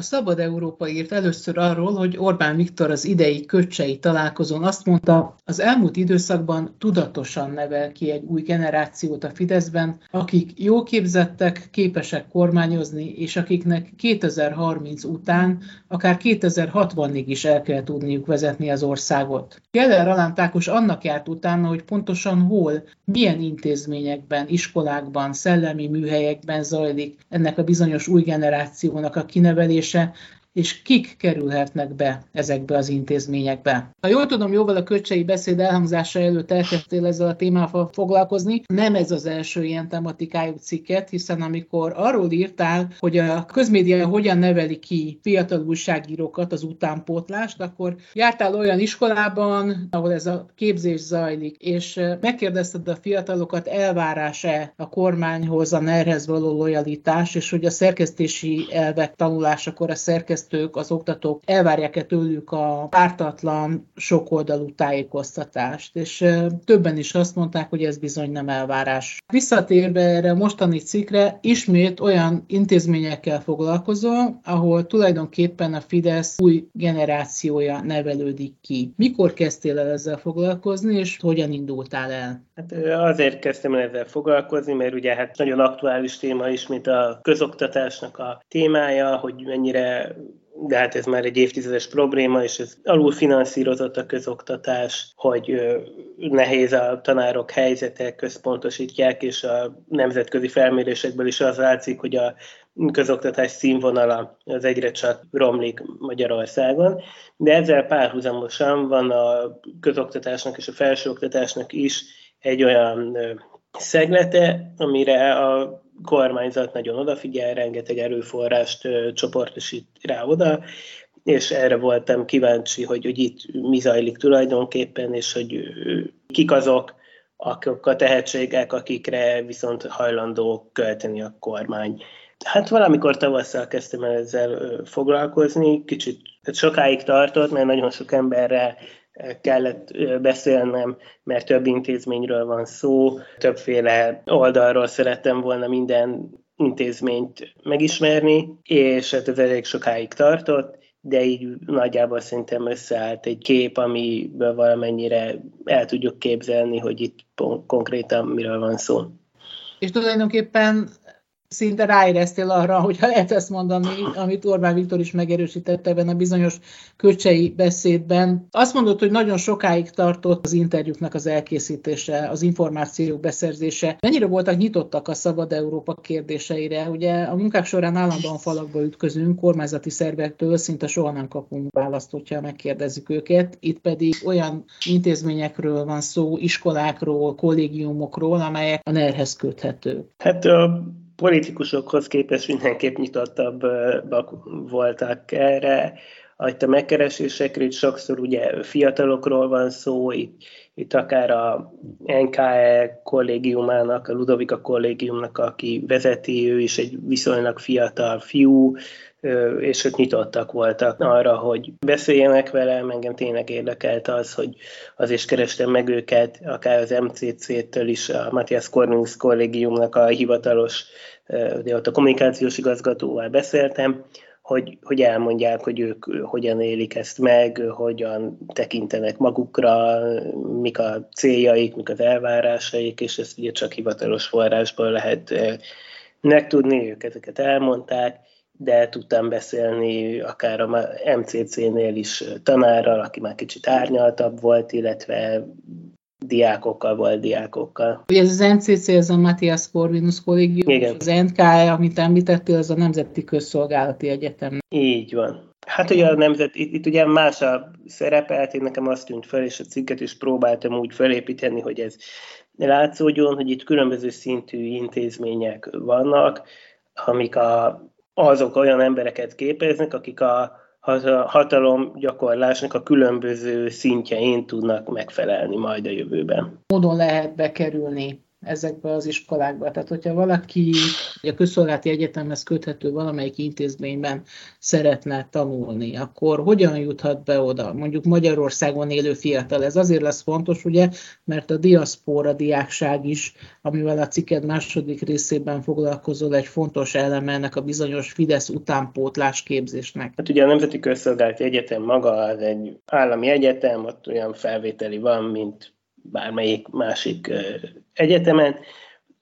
A Szabad Európa írt először arról, hogy Orbán Viktor az idei köcsei találkozón azt mondta, az elmúlt időszakban tudatosan nevel ki egy új generációt a Fideszben, akik jó képzettek, képesek kormányozni, és akiknek 2030 után, akár 2060-ig is el kell tudniuk vezetni az országot. Keller Alán Tákos annak járt utána, hogy pontosan hol, milyen intézményekben, iskolákban, szellemi műhelyekben zajlik ennek a bizonyos új generációnak a kinevelése, больше. És kik kerülhetnek be ezekbe az intézményekbe. Ha jól tudom, jóval a köcsei beszéd elhangzása előtt elkezdtél ezzel a témával foglalkozni. Nem ez az első ilyen tematikájú cikket, hiszen amikor arról írtál, hogy a közmédia hogyan neveli ki fiatal újságírókat, az utánpótlást, akkor jártál olyan iskolában, ahol ez a képzés zajlik, és megkérdezted a fiatalokat, elvárás-e a kormányhoz, a ner való lojalitás, és hogy a szerkesztési elvek tanulásakor a szerkesztés szerkesztők, az oktatók elvárják-e tőlük a pártatlan, sokoldalú tájékoztatást, és többen is azt mondták, hogy ez bizony nem elvárás. Visszatérve erre a mostani cikkre, ismét olyan intézményekkel foglalkozom, ahol tulajdonképpen a Fidesz új generációja nevelődik ki. Mikor kezdtél el ezzel foglalkozni, és hogyan indultál el? Hát azért kezdtem el ezzel foglalkozni, mert ugye hát nagyon aktuális téma is, mint a közoktatásnak a témája, hogy mennyire de hát ez már egy évtizedes probléma, és ez alul finanszírozott a közoktatás, hogy nehéz a tanárok helyzete, központosítják, és a nemzetközi felmérésekből is az látszik, hogy a közoktatás színvonala az egyre csak romlik Magyarországon, de ezzel párhuzamosan van a közoktatásnak és a felsőoktatásnak is egy olyan szeglete, amire a kormányzat nagyon odafigyel, rengeteg erőforrást csoportosít rá oda, és erre voltam kíváncsi, hogy, hogy itt mi zajlik tulajdonképpen, és hogy kik azok, akik a tehetségek, akikre viszont hajlandó költeni a kormány. Hát valamikor tavasszal kezdtem el ezzel foglalkozni, kicsit sokáig tartott, mert nagyon sok emberrel kellett beszélnem, mert több intézményről van szó, többféle oldalról szerettem volna minden intézményt megismerni, és hát ez elég sokáig tartott, de így nagyjából szerintem összeállt egy kép, amiből valamennyire el tudjuk képzelni, hogy itt konkrétan miről van szó. És tulajdonképpen szinte ráéreztél arra, hogyha lehet ezt mondani, amit Orbán Viktor is megerősített ebben a bizonyos köcsei beszédben. Azt mondott, hogy nagyon sokáig tartott az interjúknak az elkészítése, az információk beszerzése. Mennyire voltak nyitottak a Szabad Európa kérdéseire? Ugye a munkák során állandóan falakba ütközünk, kormányzati szervektől szinte soha nem kapunk választ, hogyha megkérdezzük őket. Itt pedig olyan intézményekről van szó, iskolákról, kollégiumokról, amelyek a NER-hez köthetők. Hát politikusokhoz képest mindenképp nyitottabbak voltak erre. A megkeresésekre itt sokszor ugye fiatalokról van szó, itt, itt akár a NKE kollégiumának, a Ludovika kollégiumnak, aki vezeti, ő is egy viszonylag fiatal fiú, és ők nyitottak voltak arra, hogy beszéljenek velem, engem tényleg érdekelt az, hogy az is kerestem meg őket, akár az MCC-től is, a Matthias Cornelius kollégiumnak a hivatalos, de ott a kommunikációs igazgatóval beszéltem, hogy, hogy elmondják, hogy ők hogyan élik ezt meg, hogyan tekintenek magukra, mik a céljaik, mik az elvárásaik, és ezt ugye csak hivatalos forrásból lehet megtudni, ők ezeket elmondták, de tudtam beszélni akár a MCC-nél is tanárral, aki már kicsit árnyaltabb volt, illetve diákokkal volt, diákokkal. Ugye ez az NCC, ez a Matthias Corvinus Collegium, Igen. az NKE, amit említettél, az a Nemzeti Közszolgálati Egyetem. Így van. Hát ugye a nemzet, itt, itt ugye más a szerepelt, én nekem azt tűnt fel, és a cikket is próbáltam úgy felépíteni, hogy ez látszódjon, hogy itt különböző szintű intézmények vannak, amik a azok olyan embereket képeznek, akik a, hatalom gyakorlásnak a különböző szintjein tudnak megfelelni majd a jövőben. Módon lehet bekerülni ezekbe az iskolákba. Tehát, hogyha valaki a közszolgálati egyetemhez köthető valamelyik intézményben szeretne tanulni, akkor hogyan juthat be oda? Mondjuk Magyarországon élő fiatal. Ez azért lesz fontos, ugye, mert a diaszpóra diákság is, amivel a cikked második részében foglalkozol, egy fontos eleme ennek a bizonyos Fidesz utánpótlás képzésnek. Hát ugye a Nemzeti Közszolgálati Egyetem maga az egy állami egyetem, ott olyan felvételi van, mint bármelyik másik egyetemen.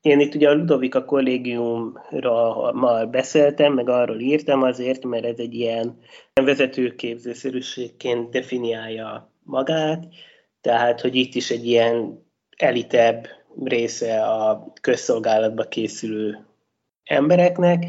Én itt ugye a Ludovika kollégiumra beszéltem, meg arról írtam azért, mert ez egy ilyen vezetőképzőszerűségként definiálja magát, tehát, hogy itt is egy ilyen elitebb része a közszolgálatba készülő embereknek,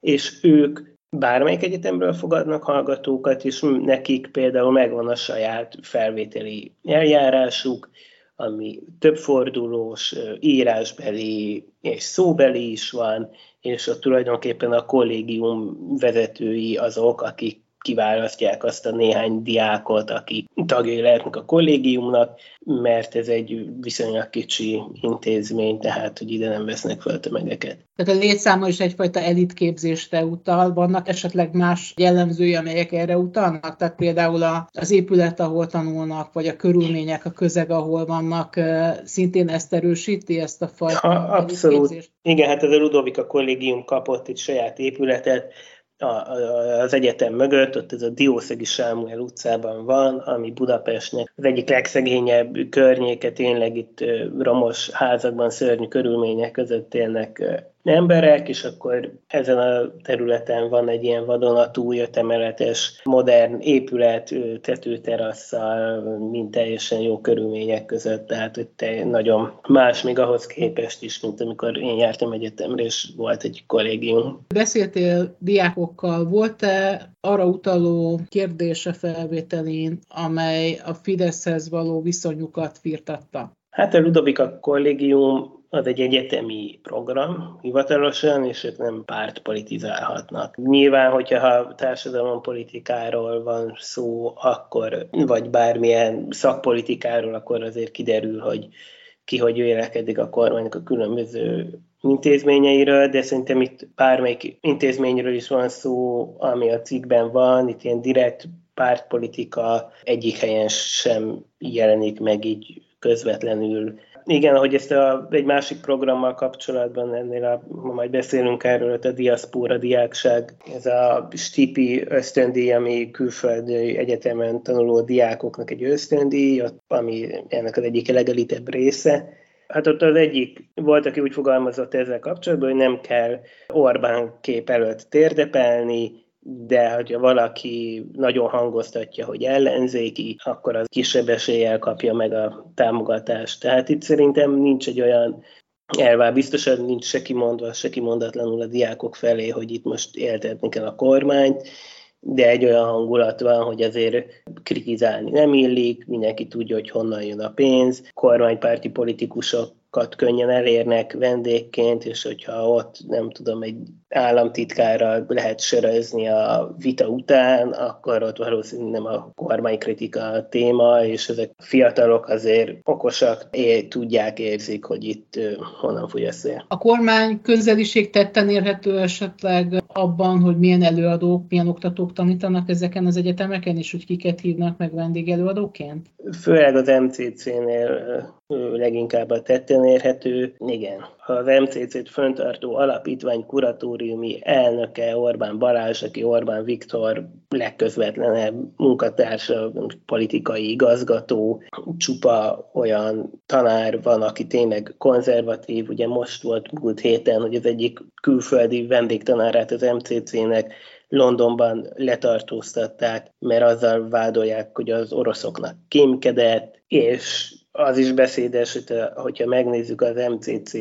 és ők bármelyik egyetemről fogadnak hallgatókat, és nekik például megvan a saját felvételi eljárásuk, ami többfordulós, írásbeli és szóbeli is van, és ott tulajdonképpen a kollégium vezetői azok, akik kiválasztják azt a néhány diákot, aki tagjai lehetnek a kollégiumnak, mert ez egy viszonylag kicsi intézmény, tehát hogy ide nem vesznek fel tömegeket. Tehát a létszáma is egyfajta elitképzésre utal, vannak esetleg más jellemzői, amelyek erre utalnak? Tehát például az épület, ahol tanulnak, vagy a körülmények, a közeg, ahol vannak, szintén ezt erősíti, ezt a fajta ha, Abszolút. Igen, hát ez a Ludovika kollégium kapott egy saját épületet, az egyetem mögött, ott ez a Diószegi Sámuel utcában van, ami Budapestnek az egyik legszegényebb környéke, tényleg itt romos házakban, szörnyű körülmények között élnek emberek, és akkor ezen a területen van egy ilyen vadonatúj, ötemeletes, modern épület, tetőterasszal, mint teljesen jó körülmények között, tehát hogy te nagyon más még ahhoz képest is, mint amikor én jártam egyetemre, és volt egy kollégium. Beszéltél diákokkal, volt-e arra utaló kérdése felvételén, amely a Fideszhez való viszonyukat firtatta? Hát a Ludovika kollégium az egy egyetemi program hivatalosan, és ők nem párt politizálhatnak. Nyilván, hogyha társadalompolitikáról van szó, akkor, vagy bármilyen szakpolitikáról, akkor azért kiderül, hogy ki hogy vélekedik a kormánynak a különböző intézményeiről, de szerintem itt bármelyik intézményről is van szó, ami a cikkben van, itt ilyen direkt pártpolitika egyik helyen sem jelenik meg így közvetlenül igen, ahogy ezt a, egy másik programmal kapcsolatban ennél, a, ma majd beszélünk erről, a diaszpóra diákság, ez a stipi ösztöndíj, ami külföldi egyetemen tanuló diákoknak egy ösztöndíj, ami ennek az egyik legelitebb része. Hát ott az egyik volt, aki úgy fogalmazott ezzel kapcsolatban, hogy nem kell Orbán kép előtt térdepelni, de hogyha valaki nagyon hangoztatja, hogy ellenzéki, akkor az kisebb eséllyel kapja meg a támogatást. Tehát itt szerintem nincs egy olyan elvár, biztosan nincs se kimondva, se kimondatlanul a diákok felé, hogy itt most éltetni kell a kormányt, de egy olyan hangulat van, hogy azért kritizálni nem illik, mindenki tudja, hogy honnan jön a pénz, kormánypárti politikusok könnyen elérnek vendégként, és hogyha ott nem tudom, egy államtitkárral lehet sörözni a vita után, akkor ott valószínűleg nem a kormánykritika a téma, és ezek a fiatalok azért okosak, é, tudják, érzik, hogy itt honnan fúj a szél. A kormány közeliség tetten érhető esetleg abban, hogy milyen előadók, milyen oktatók tanítanak ezeken az egyetemeken, és hogy kiket hívnak meg vendégelőadóként? Főleg az MCC-nél leginkább a tetten érhető. Igen, az MCC-t föntartó alapítvány kuratóriumi elnöke Orbán Balázs, aki Orbán Viktor legközvetlenebb munkatársa, politikai igazgató, csupa olyan tanár van, aki tényleg konzervatív. Ugye most volt múlt héten, hogy az egyik külföldi vendégtanárát az MCC-nek Londonban letartóztatták, mert azzal vádolják, hogy az oroszoknak kémkedett, és az is beszédes, hogy hogyha megnézzük az MCC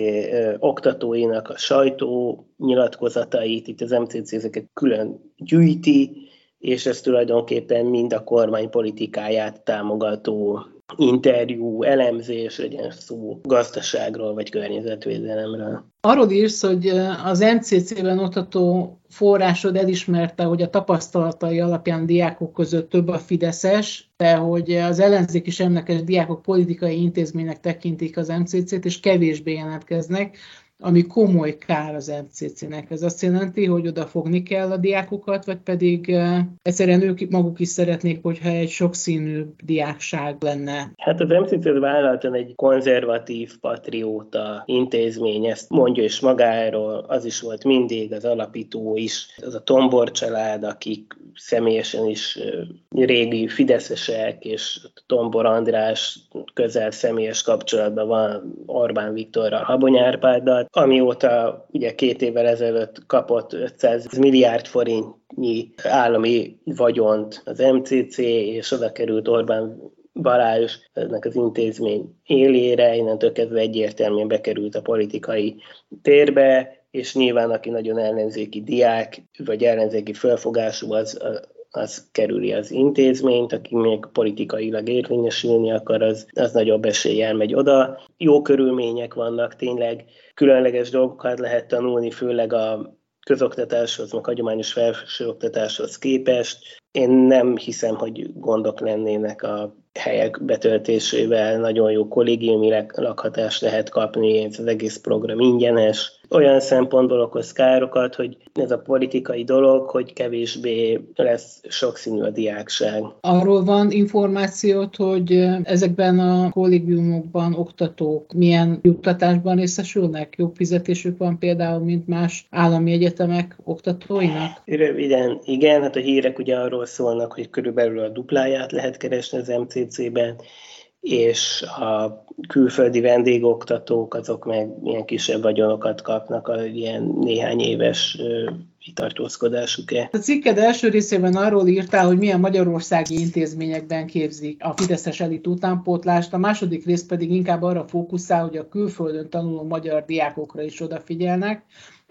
oktatóinak a sajtó nyilatkozatait, itt az MCC ezeket külön gyűjti, és ez tulajdonképpen mind a kormány politikáját támogató interjú, elemzés, legyen szó gazdaságról vagy környezetvédelemről. Arról írsz, hogy az MCC-ben oktató forrásod elismerte, hogy a tapasztalatai alapján diákok között több a fideszes, de hogy az ellenzéki semleges diákok politikai intézménynek tekintik az MCC-t, és kevésbé jelentkeznek ami komoly kár az MCC-nek. Ez azt jelenti, hogy odafogni kell a diákokat, vagy pedig egyszerűen ők maguk is szeretnék, hogyha egy sokszínű diákság lenne. Hát az MCC vállaltan egy konzervatív, patrióta intézmény, ezt mondja is magáról, az is volt mindig, az alapító is, az a Tombor család, akik személyesen is régi fideszesek, és Tombor András közel személyes kapcsolatban van Orbán Viktorral, Habony Árpáddal, amióta ugye két évvel ezelőtt kapott 500 milliárd forintnyi állami vagyont az MCC, és oda került Orbán Balázs ennek az intézmény élére, innentől kezdve egyértelműen bekerült a politikai térbe, és nyilván aki nagyon ellenzéki diák, vagy ellenzéki felfogású, az, az kerüli az intézményt, aki még politikailag érvényesülni akar, az, az nagyobb eséllyel megy oda. Jó körülmények vannak, tényleg különleges dolgokat lehet tanulni, főleg a közoktatáshoz, meg hagyományos felsőoktatáshoz képest. Én nem hiszem, hogy gondok lennének a helyek betöltésével, nagyon jó kollégiumi lakhatást lehet kapni, ez az egész program ingyenes, olyan szempontból okoz károkat, hogy ez a politikai dolog, hogy kevésbé lesz sokszínű a diákság. Arról van információt, hogy ezekben a kollégiumokban oktatók milyen juttatásban részesülnek? Jobb fizetésük van például, mint más állami egyetemek oktatóinak? Röviden, igen, hát a hírek ugye arról szólnak, hogy körülbelül a dupláját lehet keresni az MCC-ben, és a külföldi vendégoktatók azok meg ilyen kisebb vagyonokat kapnak a ilyen néhány éves kitartózkodásuk-e. A cikked első részében arról írtál, hogy milyen magyarországi intézményekben képzik a Fideszes elit utánpótlást, a második rész pedig inkább arra fókuszál, hogy a külföldön tanuló magyar diákokra is odafigyelnek.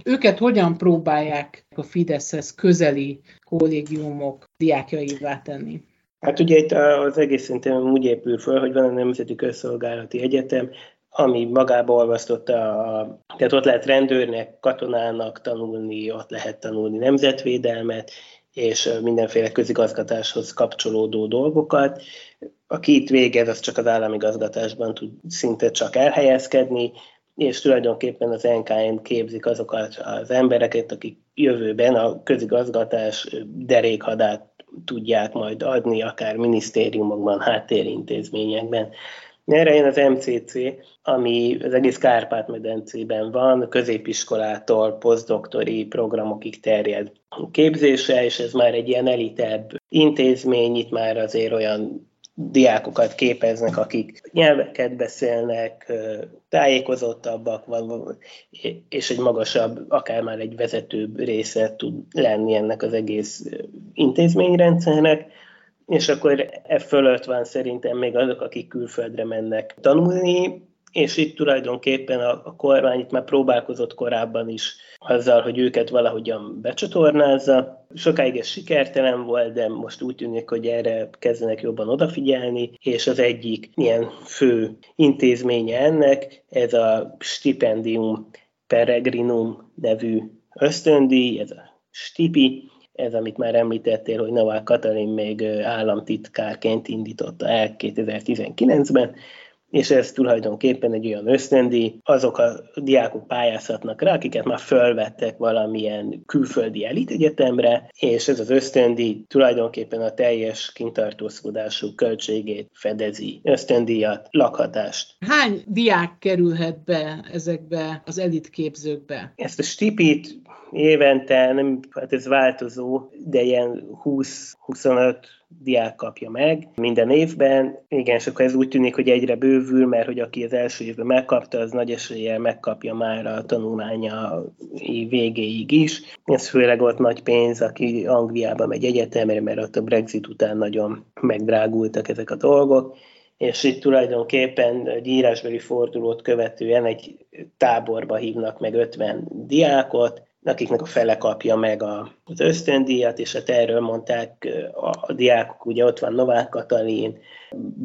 Őket hogyan próbálják a Fideszhez közeli kollégiumok diákjaivá tenni? Hát ugye itt az egész szerintem úgy épül föl, hogy van a Nemzeti Közszolgálati Egyetem, ami magába olvasztotta, a, tehát ott lehet rendőrnek, katonának tanulni, ott lehet tanulni nemzetvédelmet, és mindenféle közigazgatáshoz kapcsolódó dolgokat. Aki itt végez, az csak az államigazgatásban tud szinte csak elhelyezkedni, és tulajdonképpen az NKN képzik azokat az embereket, akik jövőben a közigazgatás derékhadát tudják majd adni, akár minisztériumokban, háttérintézményekben. Erre jön az MCC, ami az egész Kárpát-medencében van, középiskolától posztdoktori programokig terjed képzése, és ez már egy ilyen elitebb intézmény, itt már azért olyan diákokat képeznek, akik nyelveket beszélnek, tájékozottabbak van, és egy magasabb, akár már egy vezetőbb része tud lenni ennek az egész intézményrendszernek, és akkor e fölött van szerintem még azok, akik külföldre mennek tanulni, és itt tulajdonképpen a, a kormány itt már próbálkozott korábban is azzal, hogy őket valahogyan becsatornázza. Sokáig ez sikertelen volt, de most úgy tűnik, hogy erre kezdenek jobban odafigyelni, és az egyik ilyen fő intézménye ennek, ez a Stipendium Peregrinum nevű ösztöndíj, ez a Stipi, ez, amit már említettél, hogy Novák Katalin még államtitkárként indította el 2019-ben, és ez tulajdonképpen egy olyan ösztöndi, azok a diákok pályázhatnak rá, akiket már fölvettek valamilyen külföldi elitegyetemre, és ez az ösztöndi tulajdonképpen a teljes kintartózkodású költségét fedezi, ösztöndíjat, lakhatást. Hány diák kerülhet be ezekbe az elitképzőkbe? Ezt a stipit évente, nem, hát ez változó, de ilyen 20-25 diák kapja meg minden évben. Igen, és akkor ez úgy tűnik, hogy egyre bővül, mert hogy aki az első évben megkapta, az nagy eséllyel megkapja már a tanulmánya végéig is. Ez főleg ott nagy pénz, aki Angliába megy egyetemre, mert ott a Brexit után nagyon megdrágultak ezek a dolgok és itt tulajdonképpen egy írásbeli fordulót követően egy táborba hívnak meg 50 diákot, akiknek a fele kapja meg a, az ösztöndíjat, és hát erről mondták a, a diákok, ugye ott van Novák Katalin,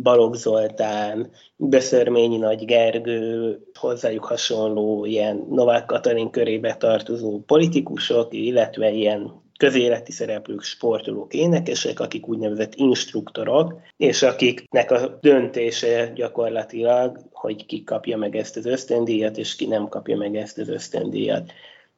Balogh Zoltán, Beszörményi Nagy Gergő, hozzájuk hasonló ilyen Novák Katalin körébe tartozó politikusok, illetve ilyen közéleti szereplők, sportolók, énekesek, akik úgynevezett instruktorok, és akiknek a döntése gyakorlatilag, hogy ki kapja meg ezt az ösztöndíjat, és ki nem kapja meg ezt az ösztöndíjat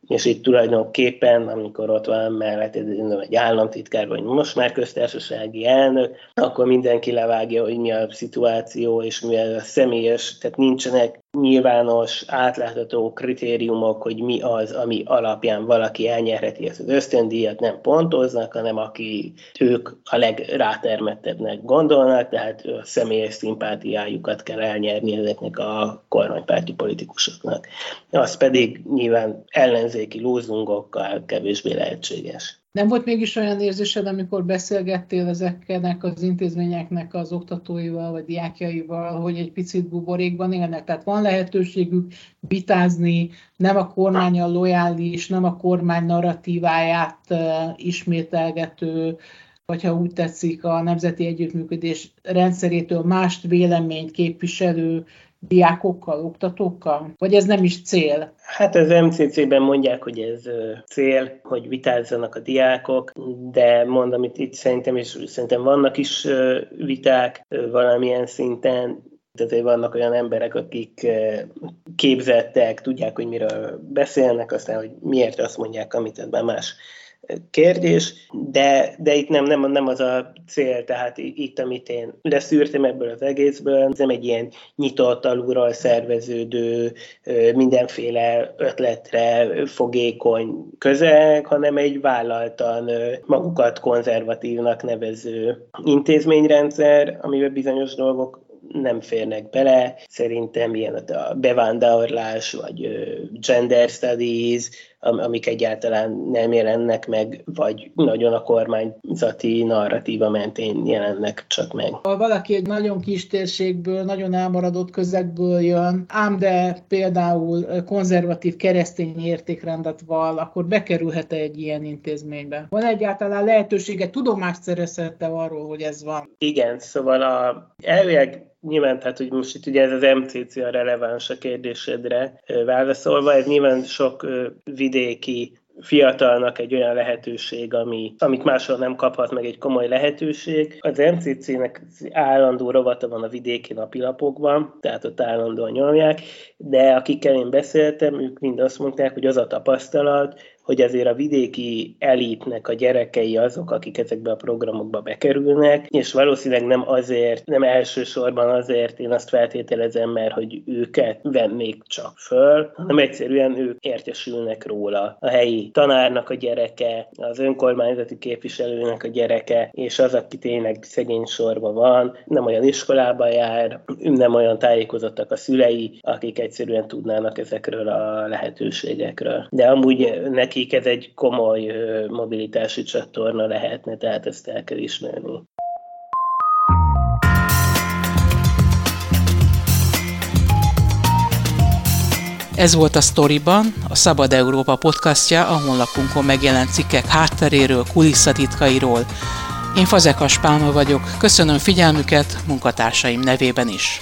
és itt tulajdonképpen, amikor ott van mellett egy államtitkár, vagy most már köztársasági elnök, akkor mindenki levágja, hogy mi a szituáció, és mi a személyes, tehát nincsenek nyilvános, átlátható kritériumok, hogy mi az, ami alapján valaki elnyerheti ezt az ösztöndíjat, nem pontoznak, hanem aki ők a legrátermettebbnek gondolnak, tehát a személyes szimpátiájukat kell elnyerni ezeknek a kormánypárti politikusoknak. Az pedig nyilván ellenzéki lózungokkal kevésbé lehetséges. Nem volt mégis olyan érzésed, amikor beszélgettél ezeknek az intézményeknek az oktatóival vagy diákjaival, hogy egy picit buborékban élnek? Tehát van lehetőségük vitázni, nem a kormány a lojális, nem a kormány narratíváját ismételgető, vagy ha úgy tetszik, a nemzeti együttműködés rendszerétől mást véleményt képviselő diákokkal, oktatókkal? Vagy ez nem is cél? Hát az MCC-ben mondják, hogy ez cél, hogy vitázzanak a diákok, de mondom, itt, itt szerintem, és szerintem vannak is viták valamilyen szinten, tehát vannak olyan emberek, akik képzettek, tudják, hogy miről beszélnek, aztán, hogy miért azt mondják, amit ebben más kérdés, de, de itt nem, nem, nem az a cél, tehát itt, amit én leszűrtem ebből az egészből, ez nem egy ilyen nyitott, alulról szerveződő, mindenféle ötletre fogékony közeg, hanem egy vállaltan magukat konzervatívnak nevező intézményrendszer, amiben bizonyos dolgok nem férnek bele. Szerintem ilyen a bevándorlás, vagy gender studies, amik egyáltalán nem jelennek meg, vagy nagyon a kormányzati narratíva mentén jelennek csak meg. Ha valaki egy nagyon kis térségből, nagyon elmaradott közegből jön, ám de például konzervatív keresztény értékrendet val, akkor bekerülhet -e egy ilyen intézménybe? Van egyáltalán lehetősége, tudomást szerezhette arról, hogy ez van? Igen, szóval a, elvileg nyilván, tehát hogy most itt ugye ez az MCC a releváns a kérdésedre válaszolva, ez nyilván sok vidéki fiatalnak egy olyan lehetőség, ami, amit máshol nem kaphat meg egy komoly lehetőség. Az MCC-nek állandó rovata van a vidéki napilapokban, tehát ott állandóan nyomják, de akikkel én beszéltem, ők mind azt mondták, hogy az a tapasztalat, hogy azért a vidéki elitnek a gyerekei azok, akik ezekbe a programokba bekerülnek, és valószínűleg nem azért, nem elsősorban azért, én azt feltételezem, mert hogy őket vennék csak föl, hanem egyszerűen ők értesülnek róla. A helyi tanárnak a gyereke, az önkormányzati képviselőnek a gyereke, és az, aki tényleg szegény sorba van, nem olyan iskolába jár, nem olyan tájékozottak a szülei, akik egyszerűen tudnának ezekről a lehetőségekről. De amúgy neki nekik ez egy komoly mobilitási csatorna lehetne, tehát ezt el kell ismerni. Ez volt a Storyban, a Szabad Európa podcastja, a honlapunkon megjelent cikkek hátteréről, kulisszatitkairól. Én Fazekas Pálma vagyok, köszönöm figyelmüket munkatársaim nevében is.